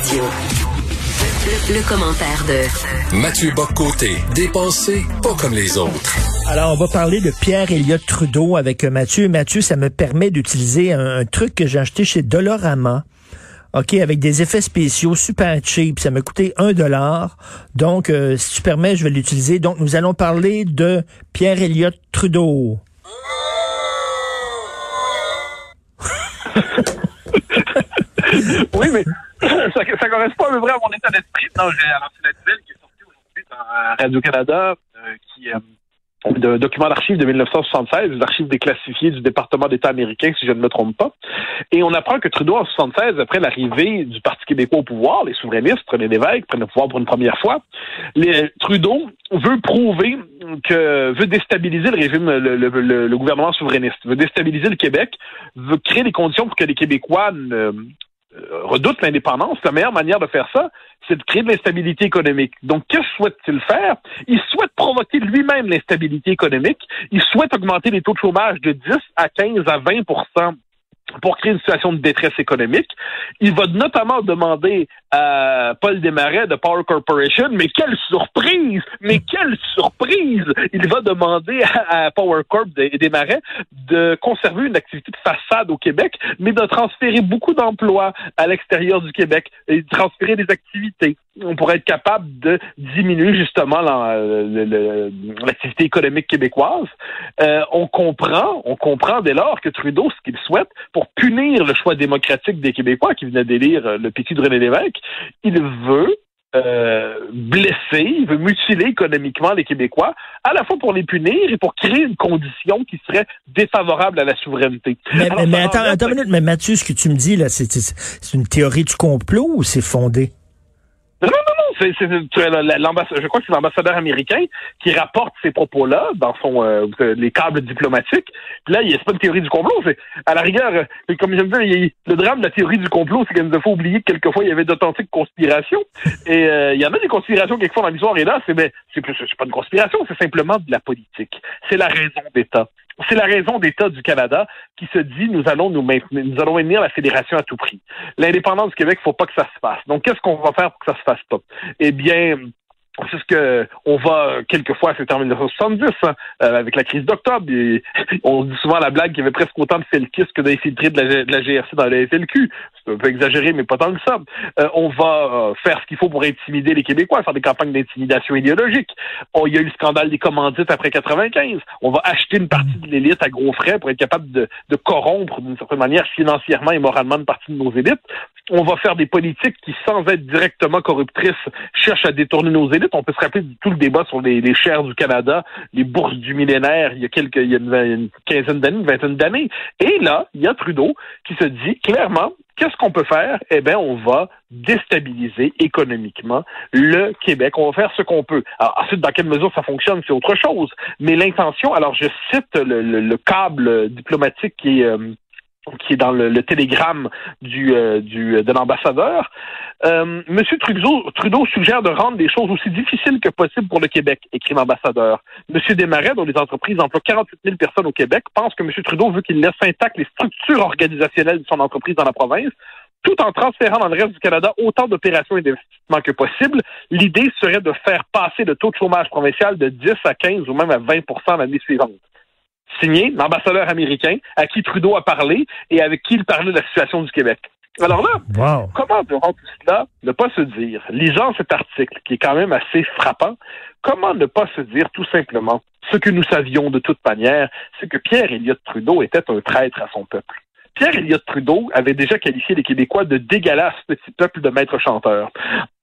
Radio. Le, commentaire de Mathieu Boccoté, dépensé pas comme les autres. Alors, on va parler de Pierre Elliott Trudeau avec Mathieu. Mathieu, ça me permet d'utiliser un, truc que j'ai acheté chez Dolorama. OK, avec des effets spéciaux super cheap. Ça m'a coûté un dollar. Donc, euh, si tu permets, je vais l'utiliser. Donc, nous allons parler de Pierre Elliott Trudeau. oui, mais ça, ça correspond à peu près à mon état d'esprit. Non, j'ai nouvelle qui est sortie aujourd'hui dans Radio-Canada, euh, qui euh, de document d'archives de 1976, des archives déclassifiées du département d'État américain, si je ne me trompe pas. Et on apprend que Trudeau, en 76, après l'arrivée du Parti québécois au pouvoir, les souverainistes, René Lévesque, prennent le pouvoir pour une première fois, les, Trudeau veut prouver que, veut déstabiliser le régime, le, le, le, gouvernement souverainiste, veut déstabiliser le Québec, veut créer des conditions pour que les Québécois ne, euh, redoute l'indépendance, la meilleure manière de faire ça, c'est de créer de l'instabilité économique. Donc, que souhaite-t-il faire? Il souhaite provoquer lui-même l'instabilité économique. Il souhaite augmenter les taux de chômage de 10 à 15 à 20 pour créer une situation de détresse économique. Il va notamment demander à Paul Desmarais de Power Corporation, mais quelle surprise! Mais quelle surprise! Il va demander à, Power Corp des Desmarais de conserver une activité de façade au Québec, mais de transférer beaucoup d'emplois à l'extérieur du Québec et de transférer des activités. On pourrait être capable de diminuer justement l'activité économique québécoise. Euh, on comprend, on comprend dès lors que Trudeau, ce qu'il souhaite, pour punir le choix démocratique des Québécois qui venait d'élire le petit de René Lévesque, il veut euh, blesser, il veut mutiler économiquement les Québécois, à la fois pour les punir et pour créer une condition qui serait défavorable à la souveraineté. Mais, attends, attends une minute, mais Mathieu, ce que tu me dis là, c'est une théorie du complot ou c'est fondé? Je crois que c'est l'ambassadeur américain qui rapporte ces propos-là dans son euh, les câbles diplomatiques. Puis là, c'est pas une théorie du complot, c'est à la rigueur, euh, comme je me disais, le drame de la théorie du complot, c'est qu'il nous a fait oublier que quelquefois il y avait d'authentiques conspirations. Et euh, il y en a des conspirations quelquefois dans l'histoire et là, c'est mais c'est, c'est pas une conspiration, c'est simplement de la politique. C'est la raison d'État. C'est la raison d'État du Canada qui se dit nous allons nous maintenir, nous allons maintenir la fédération à tout prix. L'indépendance du Québec, il faut pas que ça se passe. Donc, qu'est-ce qu'on va faire pour que ça se fasse pas? Eh bien, c'est ce que on va quelquefois, c'est en 1970, hein, euh, avec la crise d'octobre. On dit souvent la blague qu'il y avait presque autant de felkistes que d'infiltrés de la, de la GRC dans la FLQ. C'est un peu exagéré, mais pas tant que ça. Euh, on va euh, faire ce qu'il faut pour intimider les Québécois, faire des campagnes d'intimidation idéologique. Oh, il y a eu le scandale des commandites après 95. On va acheter une partie de l'élite à gros frais pour être capable de corrompre d'une certaine manière financièrement et moralement une partie de nos élites. On va faire des politiques qui, sans être directement corruptrices, cherchent à détourner nos élites on peut se rappeler de tout le débat sur les, les du Canada, les bourses du millénaire, il y a quelques, il y a une, quinzaine d'années, une vingtaine d'années. Et là, il y a Trudeau qui se dit clairement, qu'est-ce qu'on peut faire? Eh bien, on va déstabiliser économiquement le Québec. On va faire ce qu'on peut. Alors, ensuite, dans quelle mesure ça fonctionne, c'est autre chose. Mais l'intention, alors je cite le, câble diplomatique qui est, euh, qui est dans le, télégramme du, euh, du de l'ambassadeur. Euh, Monsieur Trudeau, Trudeau suggère de rendre des choses aussi difficiles que possible pour le Québec, écrit l'ambassadeur. Monsieur Desmarais, dont les entreprises emploient 48 000 personnes au Québec, pense que Monsieur Trudeau veut qu'il laisse intactes les structures organisationnelles de son entreprise dans la province, tout en transférant dans le reste du Canada autant d'opérations et d'investissements que possible. L'idée serait de faire passer le taux de chômage provincial de 10 à 15 ou même à 20% l'année suivante signé l'ambassadeur américain à qui Trudeau a parlé et avec qui il parlait de la situation du Québec. Alors là, comment devant tout cela ne pas se dire, lisant cet article qui est quand même assez frappant, comment ne pas se dire tout simplement ce que nous savions de toute manière, c'est que Pierre Elliott Trudeau était un traître à son peuple. Pierre Elliott Trudeau avait déjà qualifié les Québécois de dégueulasse petit peuple de maîtres chanteurs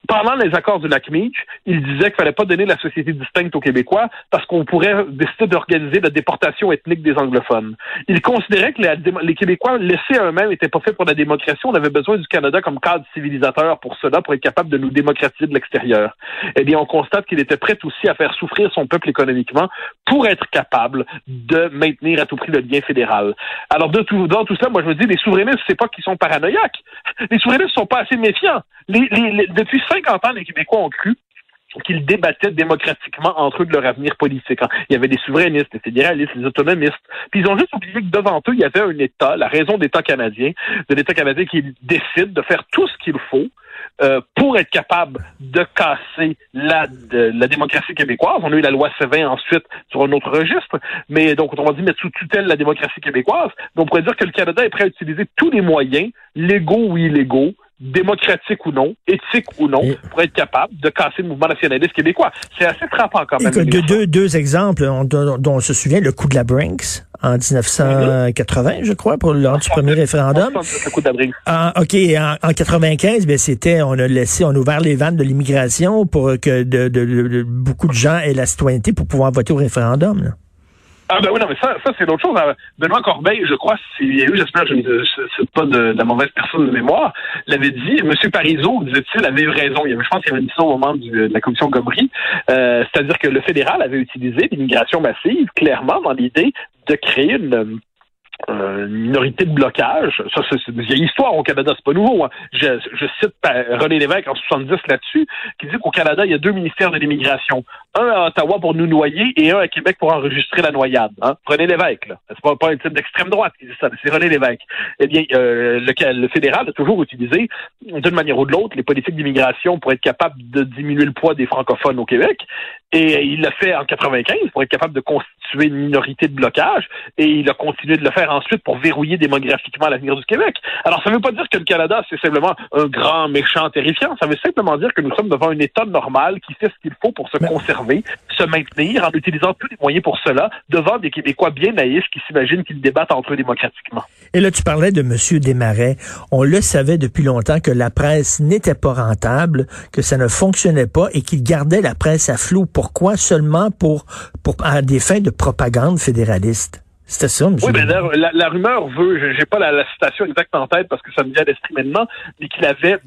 pendant les accords du lac Meach, il disait qu'il fallait pas donner la société distincte aux Québécois parce qu'on pourrait décider d'organiser la déportation ethnique des anglophones. Il considérait que les, Québécois laissés à eux-mêmes n'étaient pas faits pour la démocratie. On avait besoin du Canada comme cadre civilisateur pour cela, pour être capable de nous démocratiser de l'extérieur. Eh bien, on constate qu'il était prêt aussi à faire souffrir son peuple économiquement pour être capable de maintenir à tout prix le lien fédéral. Alors, dans tout cela, moi, je me dis, les souverainistes, c'est pas qu'ils sont paranoïaques. Les souverainistes sont pas assez méfiants. Depuis 50 ans, les Québécois ont cru qu'ils débattaient démocratiquement entre eux de leur avenir politique. Hein. Il y avait des souverainistes, des fédéralistes, des autonomistes. Puis ils ont juste oublié que devant eux, il y avait un État, la raison d'État canadien, de l'État canadien qui décide de faire tout ce qu'il faut euh, pour être capable de casser la, la démocratie québécoise. On a eu la loi C20 ensuite sur un autre registre, mais donc on va dire mettre sous tutelle la démocratie québécoise. Mais on pourrait dire que le Canada est prêt à utiliser tous les moyens, légaux ou illégaux, démocratique ou non, éthique ou non, pour être capable de casser le mouvement nationaliste québécois. C'est assez frappant quand même. Écoute, deux, deux exemples dont, on se souvient, le coup de la Brinks en 1980, je crois, pour lors du premier référendum. Le coup de la Brinks. Ah, OK, en, en 95, ben, c'était, on a laissé, on a ouvert les vannes de l'immigration pour que de, de, beaucoup de gens aient la citoyenneté pour pouvoir voter au référendum. Là. Ah ben oui, non, mais ça, ça c'est l'autre chose. Hein. Benoît Corbeil, je crois, il y a eu, j'espère, je ne c'est pas de, la mauvaise personne de mémoire, l'avait dit, M. Parizeau, disait-il, avait eu raison. Il je pense qu'il avait dit ça au moment de la commission Gomri. Euh, c'est-à-dire que le fédéral avait utilisé l'immigration massive, clairement, dans l'idée de créer une, euh, minorité de blocage. Ça, c'est une vieille histoire au Canada, c'est pas nouveau. Hein. Je, je, cite René Lévesque en 70 là-dessus, qui dit qu'au Canada, il y a deux ministères de l'immigration. Un à Ottawa pour nous noyer et un à Québec pour enregistrer la noyade. Hein. René Lévesque, là. C'est pas, pas un type d'extrême droite qui dit ça, c'est René Lévesque. Eh bien, euh, le, le, fédéral a toujours utilisé, d'une manière ou de l'autre, les politiques d'immigration pour être capable de diminuer le poids des francophones au Québec. Et il l'a fait en 95 pour être capable de constituer une minorité de blocage. Et il a continué de le faire ensuite pour verrouiller démographiquement l'avenir du Québec. Alors, ça ne veut pas dire que le Canada, c'est simplement un grand, méchant, terrifiant. Ça veut simplement dire que nous sommes devant un État normal qui fait ce qu'il faut pour se conserver, se maintenir en utilisant tous les moyens pour cela, devant des Québécois bien naïfs qui s'imaginent qu'ils débattent entre eux démocratiquement. Et là, tu parlais de M. Desmarais. On le savait depuis longtemps que la presse n'était pas rentable, que ça ne fonctionnait pas et qu'il gardait la presse à flot. Pourquoi? Seulement pour, pour à des fins de propagande fédéraliste. C'était ça, Oui, mais la, la, rumeur veut, j'ai pas la, citation exacte en tête parce que ça me vient à l'esprit maintenant, mais qu'il avait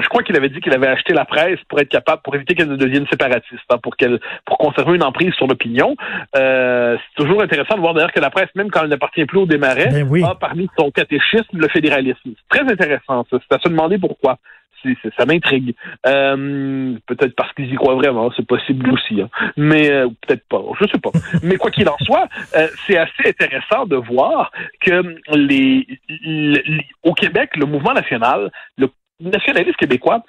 je crois qu'il avait dit qu'il avait acheté la presse pour être capable, pour éviter qu'elle ne devienne séparatiste, hein, pour qu'elle, pour conserver une emprise sur l'opinion. Euh, c'est toujours intéressant de voir d'ailleurs que la presse, même quand elle n'appartient plus au démarrais, ben a parmi son catéchisme le fédéralisme. C'est très intéressant. Ça. C'est à se demander pourquoi ça m'intrigue. Euh, peut-être parce qu'ils y croient vraiment, c'est possible aussi. Hein. Mais euh, peut-être pas, je sais pas. Mais quoi qu'il en soit, euh, c'est assez intéressant de voir que les, au Québec, le mouvement national, le nationaliste québécois,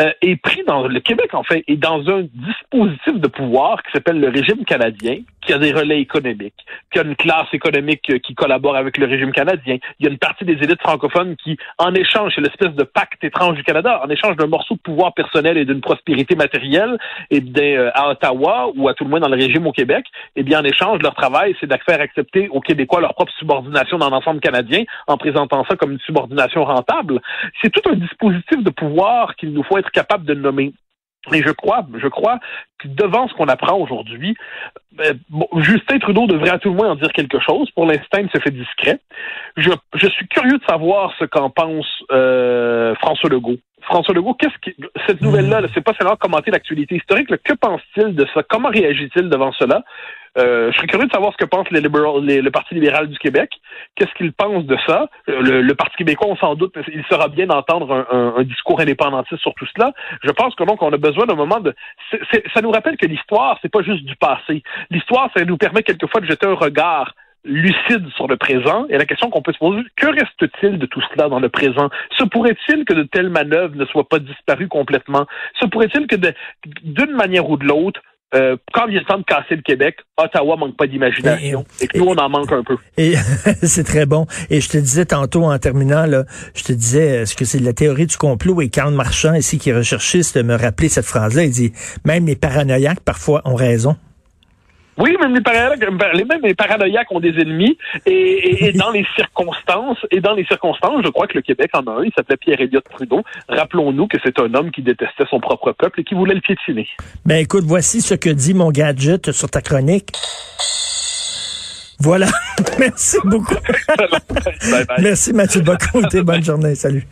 euh, est pris dans le Québec, en fait, est dans un dispositif de pouvoir qui s'appelle le régime canadien, qui a des relais économiques, qui a une classe économique euh, qui collabore avec le régime canadien. Il y a une partie des élites francophones qui, en échange, c'est l'espèce de pacte étrange du Canada, en échange d'un morceau de pouvoir personnel et d'une prospérité matérielle, et bien, euh, à Ottawa ou à tout le moins dans le régime au Québec, eh bien, en échange, leur travail, c'est de faire accepter aux Québécois leur propre subordination dans l'ensemble canadien, en présentant ça comme une subordination rentable. C'est tout un dispositif de pouvoir qu'il nous faut capable de nommer. Et je crois, je crois que devant ce qu'on apprend aujourd'hui, ben, Justin Trudeau devrait à tout le moins en dire quelque chose. Pour l'instant, il se fait discret. Je, je suis curieux de savoir ce qu'en pense euh, François Legault. François Legault, qu'est-ce que cette nouvelle-là, c'est pas seulement commenter l'actualité historique, que pense-t-il de ça? Comment réagit-il devant cela? Euh, je serais curieux de savoir ce que pense les le Parti libéral du Québec. Qu'est-ce qu'il pense de ça? Euh, le, Parti québécois, on s'en doute, il sera bien d'entendre un, discours indépendantiste sur tout cela. Je pense que donc on a besoin d'un moment de. ça nous rappelle que l'histoire, c'est pas juste du passé. L'histoire, ça nous permet quelquefois de jeter un regard lucide sur le présent. Et la question qu'on peut se poser, que reste-t-il de tout cela dans le présent? Se pourrait-il que de telles manœuvres ne soient pas disparues complètement? Se pourrait-il que d'une manière ou de l'autre, euh, quand il est temps de casser le Québec, Ottawa manque pas d'imagination et, nous, on en manque un peu. Et c'est très bon. Et je te disais tantôt en terminant, là, je te disais, est-ce que c'est la théorie du complot et Karl Marchand, ici, qui est recherchiste, me rappeler cette phrase-là. Il dit, même les paranoïaques, parfois, ont raison. Oui, même les paranoïaques, les mêmes les paranoïaques ont des ennemis et, et, dans les circonstances et dans les circonstances, je crois que le Québec en a un. Il s'appelait Pierre Elliott Trudeau. Rappelons-nous que c'est un homme qui détestait son propre peuple et qui voulait le piétiner. Ben écoute, voici ce que dit mon gadget sur ta chronique. Voilà. Merci beaucoup. Merci Mathieu Bocoté. Bonne journée. Salut.